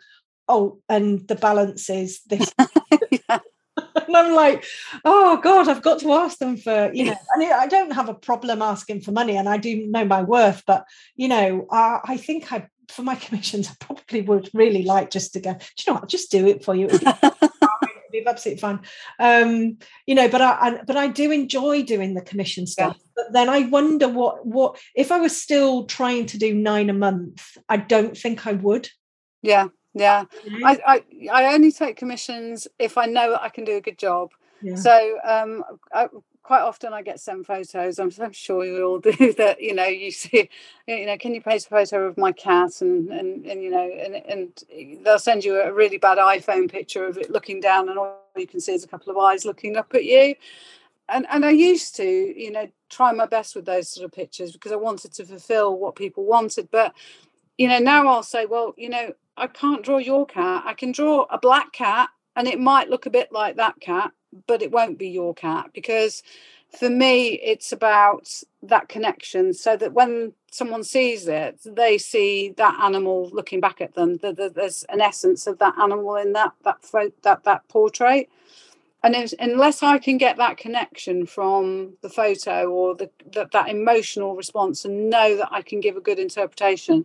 Oh, and the balance is this. yeah. and I'm like, oh God, I've got to ask them for, you know, and I don't have a problem asking for money and I do know my worth, but, you know, uh, I think I, for my commissions, I probably would really like just to go, do you know what, I'll just do it for you. It'd be absolutely fine. Um, you know, but I, I, but I do enjoy doing the commission stuff. Yeah. But then I wonder what what if I was still trying to do nine a month, I don't think I would. Yeah. Yeah, I, I, I only take commissions if I know I can do a good job. Yeah. So um, I, quite often I get sent photos. I'm, I'm, sure you all do that. You know, you see, you know, can you post a photo of my cat and and, and you know, and, and they'll send you a really bad iPhone picture of it looking down, and all you can see is a couple of eyes looking up at you. And and I used to, you know, try my best with those sort of pictures because I wanted to fulfil what people wanted, but you know, now I'll say, well, you know, I can't draw your cat. I can draw a black cat and it might look a bit like that cat, but it won't be your cat because for me it's about that connection so that when someone sees it they see that animal looking back at them that there's an essence of that animal in that that that that portrait and unless i can get that connection from the photo or the, the that emotional response and know that i can give a good interpretation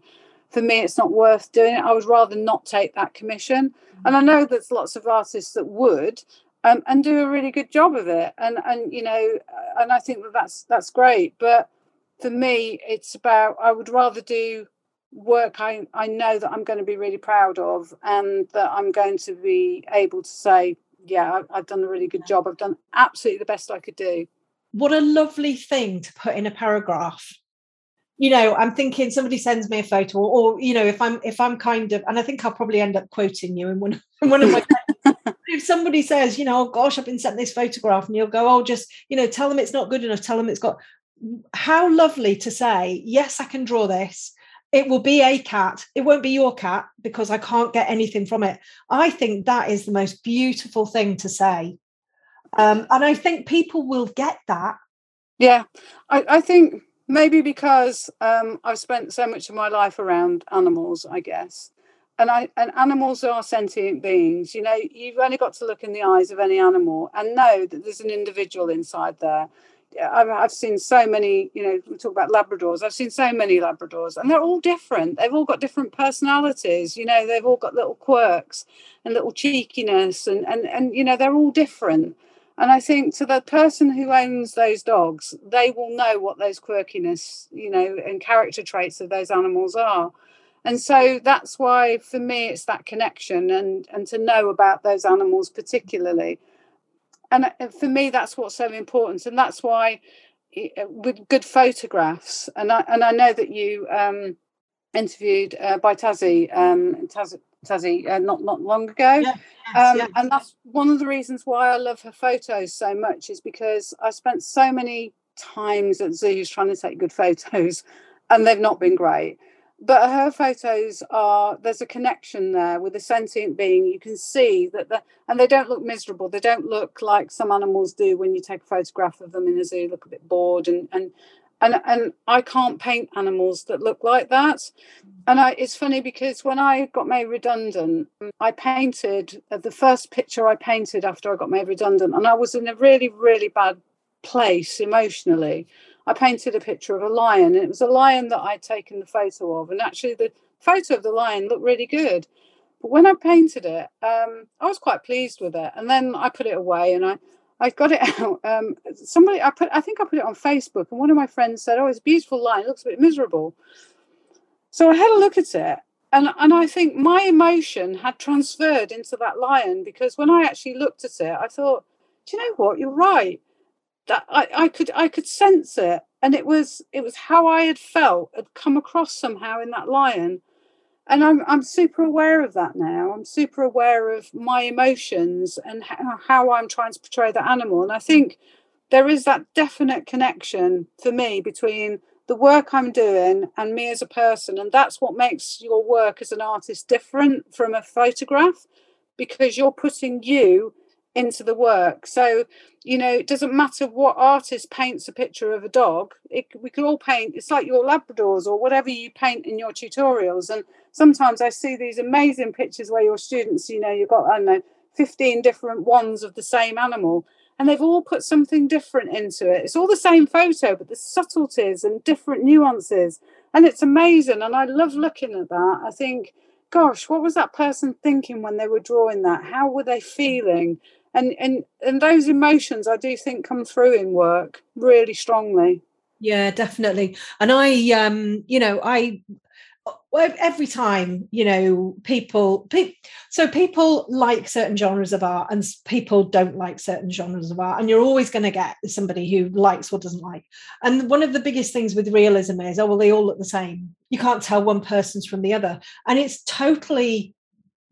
for me it's not worth doing it. I would rather not take that commission. Mm-hmm. and i know there's lots of artists that would um, and do a really good job of it. And and you know uh, and i think that that's that's great. But for me it's about i would rather do work i i know that i'm going to be really proud of and that i'm going to be able to say yeah I've done a really good job. I've done absolutely the best i could do. What a lovely thing to put in a paragraph you know i'm thinking somebody sends me a photo or, or, you know if i'm if i'm kind of and i think i'll probably end up quoting you in one, in one of my if somebody says you know oh gosh i've been sent this photograph and you'll go oh just you know tell them it's not good enough tell them it's got how lovely to say yes i can draw this. It will be a cat. It won't be your cat because i can't get anything from it. I think that is the most beautiful thing to say. Um, and i think people will get that. Yeah. I, I think maybe because um, I've spent so much of my life around animals, I guess. And I and animals are sentient beings. You know, you've only got to look in the eyes of any animal and know that there's an individual inside there. I've, I've seen so many, you know, we talk about Labradors. I've seen so many Labradors, and they're all different. They've all got different personalities. You know, they've all got little quirks and little cheekiness, and and and you know, they're all different. And I think to the person who owns those dogs, they will know what those quirkiness, you know, and character traits of those animals are. And so that's why for me it's that connection and and to know about those animals particularly. And uh, for me that's what's so important. And that's why uh, with good photographs, and I and I know that you um, interviewed uh, by Tazzy, um, Taz, Tazzy uh, not not long ago, yeah, yes, um, and that's one of the reasons why I love her photos so much is because I spent so many times at zoos trying to take good photos, and they've not been great. But her photos are there's a connection there with a sentient being. You can see that the and they don't look miserable. They don't look like some animals do when you take a photograph of them in a zoo, look a bit bored and and and and I can't paint animals that look like that. And I, it's funny because when I got made redundant, I painted uh, the first picture I painted after I got made redundant, and I was in a really really bad place emotionally. I painted a picture of a lion, and it was a lion that I'd taken the photo of, and actually the photo of the lion looked really good. But when I painted it, um, I was quite pleased with it, and then I put it away, and I I got it out. Um, somebody, I put, I think I put it on Facebook, and one of my friends said, "Oh, it's a beautiful line. It looks a bit miserable." So I had a look at it, and and I think my emotion had transferred into that lion because when I actually looked at it, I thought, "Do you know what? You're right. That I, I could I could sense it, and it was it was how I had felt had come across somehow in that lion." And I'm I'm super aware of that now. I'm super aware of my emotions and how, uh, how I'm trying to portray the animal. And I think there is that definite connection for me between the work I'm doing and me as a person, and that's what makes your work as an artist different from a photograph, because you're putting you into the work. So, you know, it doesn't matter what artist paints a picture of a dog. It, we can all paint. It's like your Labradors or whatever you paint in your tutorials. And sometimes I see these amazing pictures where your students, you know, you've got I don't know, fifteen different ones of the same animal, and they've all put something different into it. It's all the same photo, but the subtleties and different nuances, and it's amazing. And I love looking at that. I think gosh, what was that person thinking when they were drawing that? How were they feeling? And and and those emotions i do think come through in work really strongly. Yeah definitely. And i um you know i every time you know people pe- so people like certain genres of art and people don't like certain genres of art and you're always going to get somebody who likes or doesn't like. And one of the biggest things with realism is oh well they all look the same. You can't tell one person's from the other. And it's totally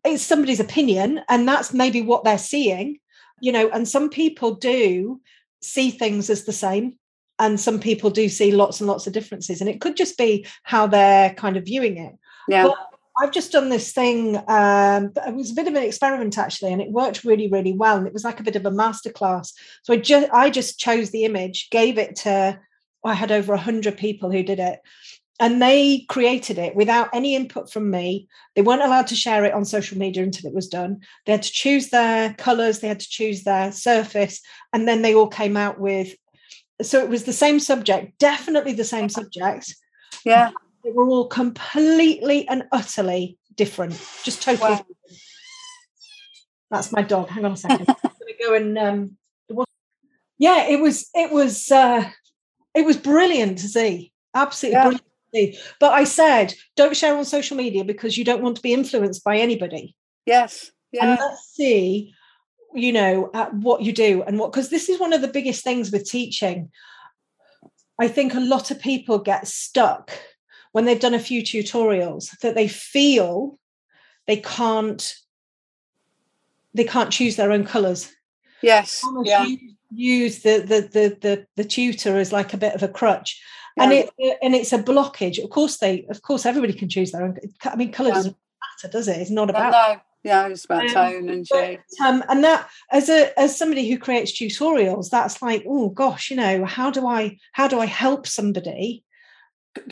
it's somebody's opinion and that's maybe what they're seeing you know, and some people do see things as the same and some people do see lots and lots of differences and it could just be how they're kind of viewing it. Yeah. But i've just done this thing um it was a bit of an experiment actually and it worked really really well and it was like a bit of a masterclass. So i just i just chose the image gave it to i had over 100 people who did it and they created it without any input from me. They weren't allowed to share it on social media until it was done. They had to choose their colors, they had to choose their surface, and then they all came out with. So it was the same subject, definitely the same subject. Yeah. They were all completely and utterly different, just totally. Wow. That's my dog. Hang on a second. I'm going to go and. Um, yeah, it was. It was. Uh, it was brilliant to see. Absolutely yeah. brilliant but I said, don't share on social media because you don't want to be influenced by anybody. Yes. Yeah. And let's see, you know, at what you do and what, because this is one of the biggest things with teaching. I think a lot of people get stuck when they've done a few tutorials that they feel they can't they can't choose their own colors yes yeah. use the, the the the the tutor as like a bit of a crutch. And it and it's a blockage. Of course, they of course everybody can choose their own. I mean, colour doesn't matter, does it? It's not about. No, yeah, it's about um, tone and shade. um, and that, as a as somebody who creates tutorials, that's like, oh gosh, you know, how do I how do I help somebody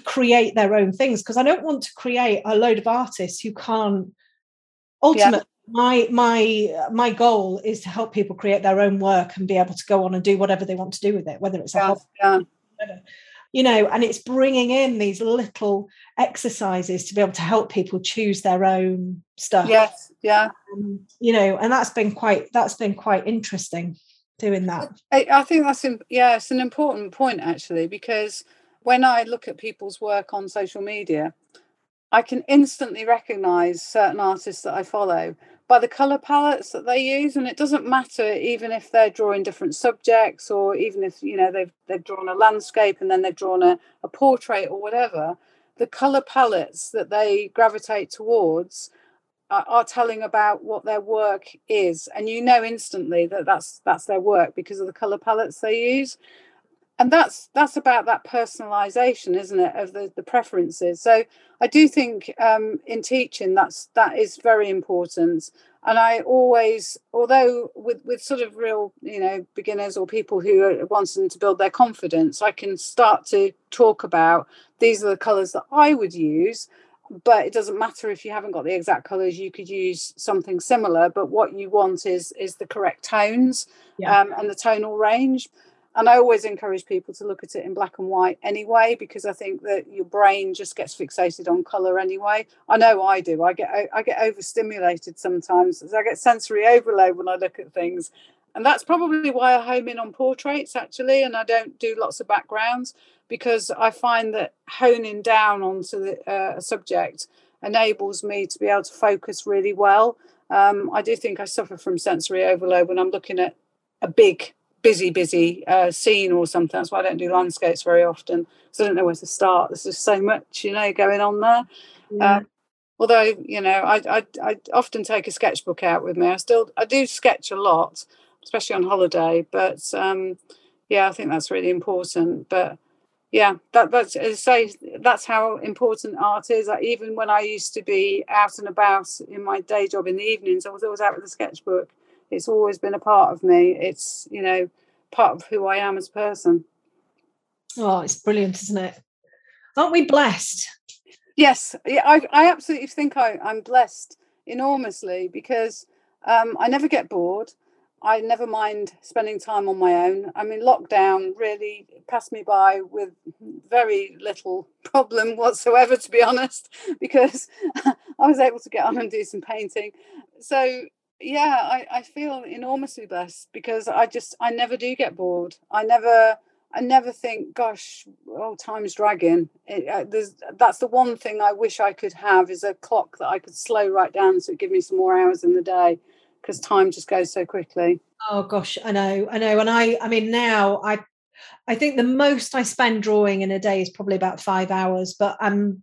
create their own things? Because I don't want to create a load of artists who can't. Ultimately, yeah my my my goal is to help people create their own work and be able to go on and do whatever they want to do with it whether it's a yeah, hobby, yeah you know and it's bringing in these little exercises to be able to help people choose their own stuff. Yes yeah. Um, you know and that's been quite that's been quite interesting doing that. I, I think that's yeah it's an important point actually because when i look at people's work on social media i can instantly recognize certain artists that i follow by the color palettes that they use and it doesn't matter even if they're drawing different subjects or even if you know they've they've drawn a landscape and then they've drawn a, a portrait or whatever the color palettes that they gravitate towards are, are telling about what their work is. And you know instantly that that's that's their work because of the color palettes they use and that's that's about that personalization isn't it of the, the preferences? So i do think um, in teaching that's that is very important. And i always although with with sort of real you know beginners or people who are wanting to build their confidence i can start to talk about these are the colors that i would use but it doesn't matter if you haven't got the exact colors you could use something similar but what you want is is the correct tones yeah. um, and the tonal range and I always encourage people to look at it in black and white anyway, because I think that your brain just gets fixated on color anyway. I know I do. I get I get overstimulated sometimes. I get sensory overload when I look at things, and that's probably why I home in on portraits actually, and I don't do lots of backgrounds because I find that honing down onto the, uh, subject enables me to be able to focus really well. Um, I do think I suffer from sensory overload when I'm looking at a big busy, busy uh, scene or something. That's why I don't do landscapes very often because I don't know where to start. There's just so much, you know, going on there. Yeah. Um, although, you know, I, I, I often take a sketchbook out with me. I still I do sketch a lot, especially on holiday. But um, yeah, I think that's really important. But yeah, that that's say that's how important art is. Like even when I used to be out and about in my day job in the evenings, I was always out with a sketchbook it's always been a part of me. It's, you know, part of who I am as a person. Oh, it's brilliant, isn't it? Aren't we blessed? Yes, yeah, I, I absolutely think I, I'm blessed enormously because um, I never get bored. I never mind spending time on my own. I mean, lockdown really passed me by with very little problem whatsoever, to be honest, because I was able to get on and do some painting. So yeah I, I feel enormously blessed because i just i never do get bored. I never i never think gosh oh time's dragging. It, uh, there's that's the one thing i wish i could have is a clock that i could slow right down so it give me some more hours in the day because time just goes so quickly. Oh gosh i know i know and i i mean now i I think the most I spend drawing in a day is probably about five hours, but I'm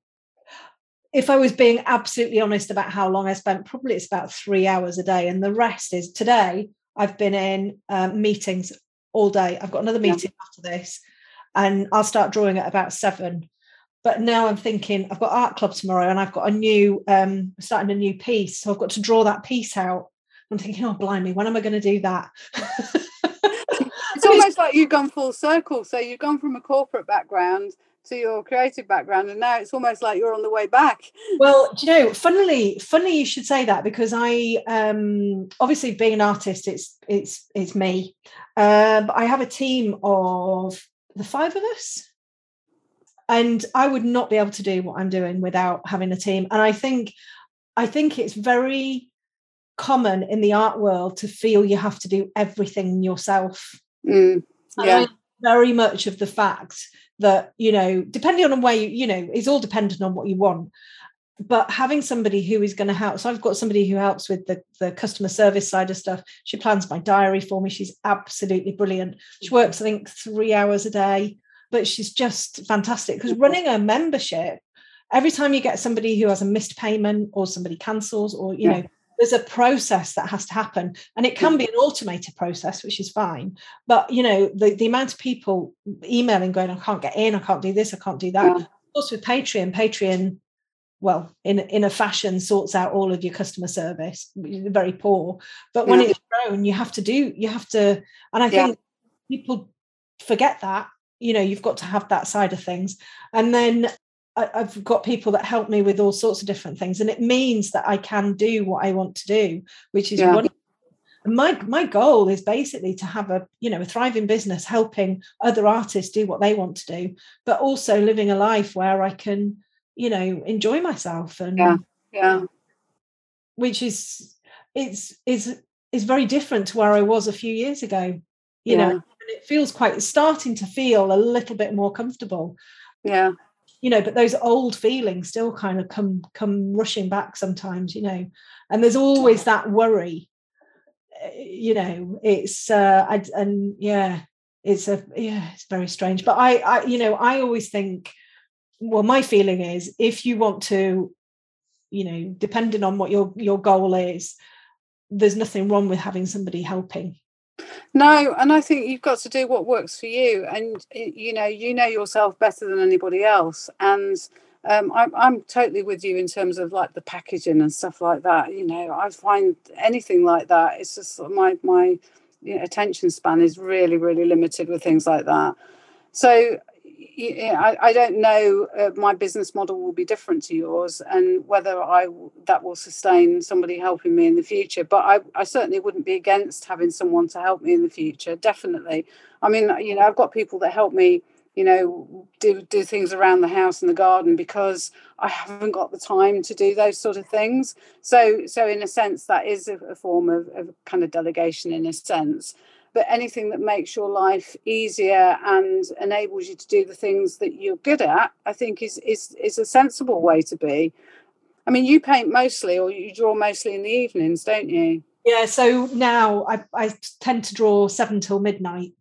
if I was being absolutely honest about how long I spent, probably it's about three hours a day. And the rest is today, I've been in um, meetings all day. I've got another meeting yeah. after this, and I'll start drawing at about seven. But now I'm thinking I've got art club tomorrow, and I've got a new um, starting a new piece, so I've got to draw that piece out. I'm thinking, oh blimey, when am I going to do that? it's almost like you've gone full circle. So you've gone from a corporate background to your creative background and now it's almost like you're on the way back. Well do you know funnily funny you should say that because i um obviously being an artist it's it's it's me. Uh, but i have a team of the five of us. And i would not be able to do what i'm doing without having a team. And i think i think it's very common in the art world to feel you have to do everything yourself. Mm, yeah. very much of the fact that you know depending on where you you know it's all dependent on what you want. But having somebody who is going to help so i've got somebody who helps with the, the customer service side of stuff. She plans my diary for me. She's absolutely brilliant. She works i think three hours a day but she's just fantastic because running a membership every time you get somebody who has a missed payment or somebody cancels or you yeah. know there's a process that has to happen and it can be an automated process which is fine but you know the, the amount of people emailing going i can't get in i can't do this i can't do that yeah. of course with patreon patreon well in in a fashion sorts out all of your customer service very poor but when yeah. it's grown you have to do you have to and i think yeah. people forget that you know you've got to have that side of things and then I, have got people that help me with all sorts of different things, and it means that I can do what I want to do, which is yeah. my my goal is basically to have a you know a thriving business, helping other artists do what they want to do, but also living a life where I can you know enjoy myself and yeah yeah, which is it's is is very different to where I was a few years ago. You yeah. know, and it feels quite starting to feel a little bit more comfortable. Yeah you know but those old feelings still kind of come come rushing back sometimes you know. And there's always that worry eh, you know it's uh I, and yeah it's a yeah it's very strange. But I, I you know i always think well my feeling is if you want to you know depending on what your your goal is there's nothing wrong with having somebody helping No, and I think you've got to do what works for you, and you know, you know yourself better than anybody else, and um, I'm, I'm totally with you in terms of like the packaging and stuff like that. You know, I find anything like that, it's just my my you know, attention span is really really limited with things like that. So I, I don't know uh, my business model will be different to yours and whether I that will sustain somebody helping me in the future but I, I certainly wouldn't be against having someone to help me in the future definitely. I mean you know I've got people that help me you know do do things around the house and the garden because I haven't got the time to do those sort of things. So so in a sense that is a, a form of, of kind of delegation in a sense but anything that makes your life easier and enables you to do the things that you're good at i think is is is a sensible way to be. I mean you paint mostly or you draw mostly in the evenings don't you? Yeah so now i, I tend to draw seven till midnight.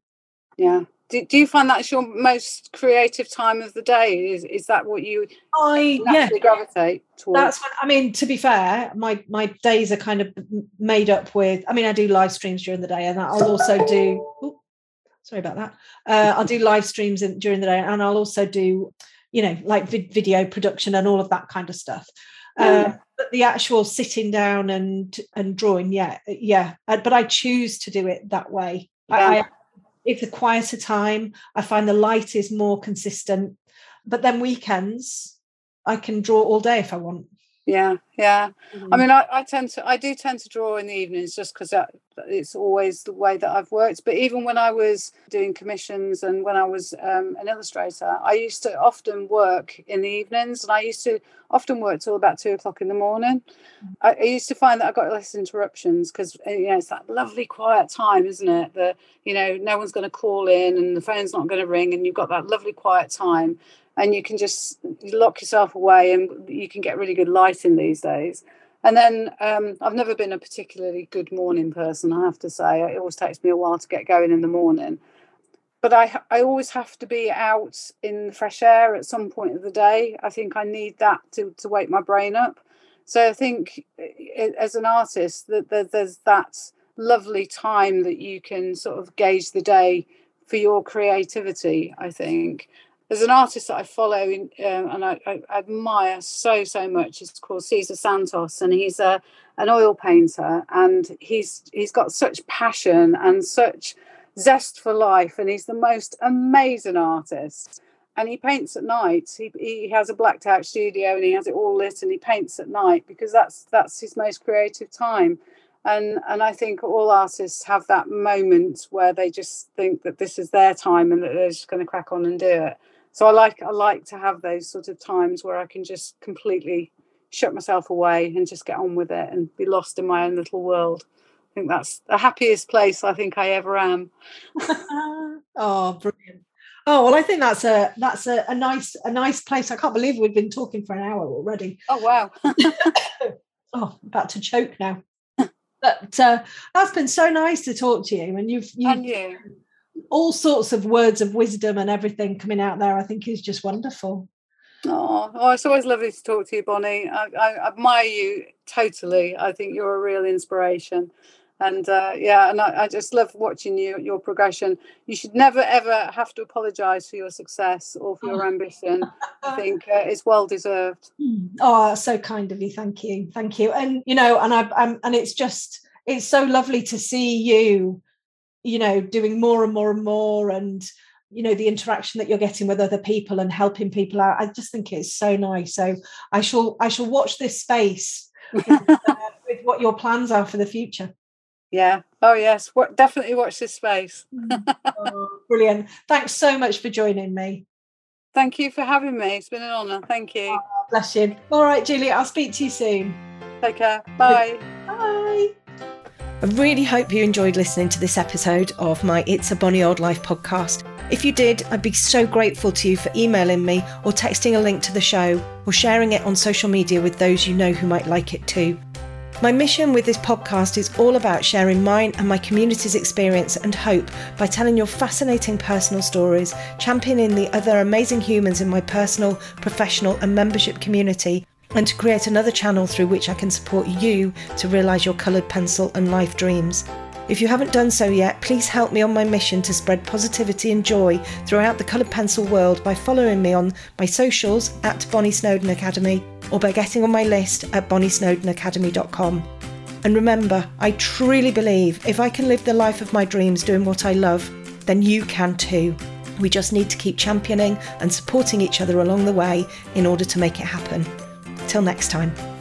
Yeah do, do you find that's your most creative time of the day? Is is that what you I yeah gravitate towards? That's what I mean. To be fair, my my days are kind of made up with. I mean, I do live streams during the day, and I'll also do. Ooh, sorry about that. Uh, I'll do live streams in, during the day, and I'll also do, you know, like vid- video production and all of that kind of stuff. Uh, but the actual sitting down and and drawing, yeah, yeah. Uh, but I choose to do it that way. Yeah. I it's a quieter time. I find the light is more consistent. But then weekends, I can draw all day if I want. Yeah, yeah. Mm-hmm. I mean, I, I, tend to, I do tend to draw in the evenings just because it's always the way that I've worked. But even when I was doing commissions and when I was um, an illustrator, I used to often work in the evenings, and I used to often work till about two o'clock in the morning. Mm-hmm. I, I, used to find that I got less interruptions because uh, you know it's that lovely quiet time, isn't it? That you know no one's going to call in and the phone's not going to ring, and you've got that lovely quiet time and you can just lock yourself away and you can get really good lighting these days and then um, I've never been a particularly good morning person, I have to say. It always takes me a while to get going in the morning. But I, I always have to be out in the fresh air at some point of the day. I think I need that to, to wake my brain up. So I think as an artist, that there's that lovely time that you can sort of gauge the day for your creativity, I think there's an artist that I follow in, um, and I, I, admire so so much. It's called Cesar Santos, and he's a an oil painter, and he's he's got such passion and such zest for life, and he's the most amazing artist. And he paints at night. He, he has a blacked out studio, and he has it all lit, and he paints at night because that's that's his most creative time. And and I think all artists have that moment where they just think that this is their time and that they're just going to crack on and do it so I like I like to have those sort of times where I can just completely shut myself away and just get on with it and be lost in my own little world. I think that's the happiest place I think I ever am. oh, brilliant. Oh well, I think that's a that's a, a, nice a nice place. I can't believe we've been talking for an hour already. Oh wow! oh, about to choke now. But uh, that's been so nice to talk to you, and you've, you've and you all sorts of words of wisdom and everything coming out there, I think is just wonderful. Oh, oh it's always lovely to talk to you, Bonny. I, I admire you totally. I think you're a real inspiration. And uh, yeah, and I, I, just love watching you, your progression. You should never ever have to apologise for your success or for your ambition. I think uh, it's well deserved. Oh, so kind of you. Thank you, thank you. And you know, and I, I'm, and it's just, it's so lovely to see you you know doing more and more and more and you know the interaction that you're getting with other people and helping people out. I just think it's so nice. So i shall i shall watch this space with, uh, with what your plans are for the future. Yeah. Oh yes. What, definitely watch this space. Mm. oh, brilliant. Thanks so much for joining me. Thank you for having me. It's been an honor thank you. Oh, bless you. All right julie i'll speak to you soon. Take care. Bye. bye I really hope you enjoyed listening to this episode of my It's a Bonny Old Life podcast. If you did, I'd be so grateful to you for emailing me or texting a link to the show or sharing it on social media with those you know who might like it too. My mission with this podcast is all about sharing mine and my community's experience and hope by telling your fascinating personal stories, championing the other amazing humans in my personal, professional, and membership community, and to create another channel through which I can support you to realise your coloured pencil and life dreams. If you haven't done so yet, please help me on my mission to spread positivity and joy throughout the coloured pencil world by following me on my socials at Bonny Snowdon Academy or by getting on my list at bonnysnowdonacademy.com. And remember, I truly believe if I can live the life of my dreams doing what I love, then you can too. We just need to keep championing and supporting each other along the way in order to make it happen. Till next time.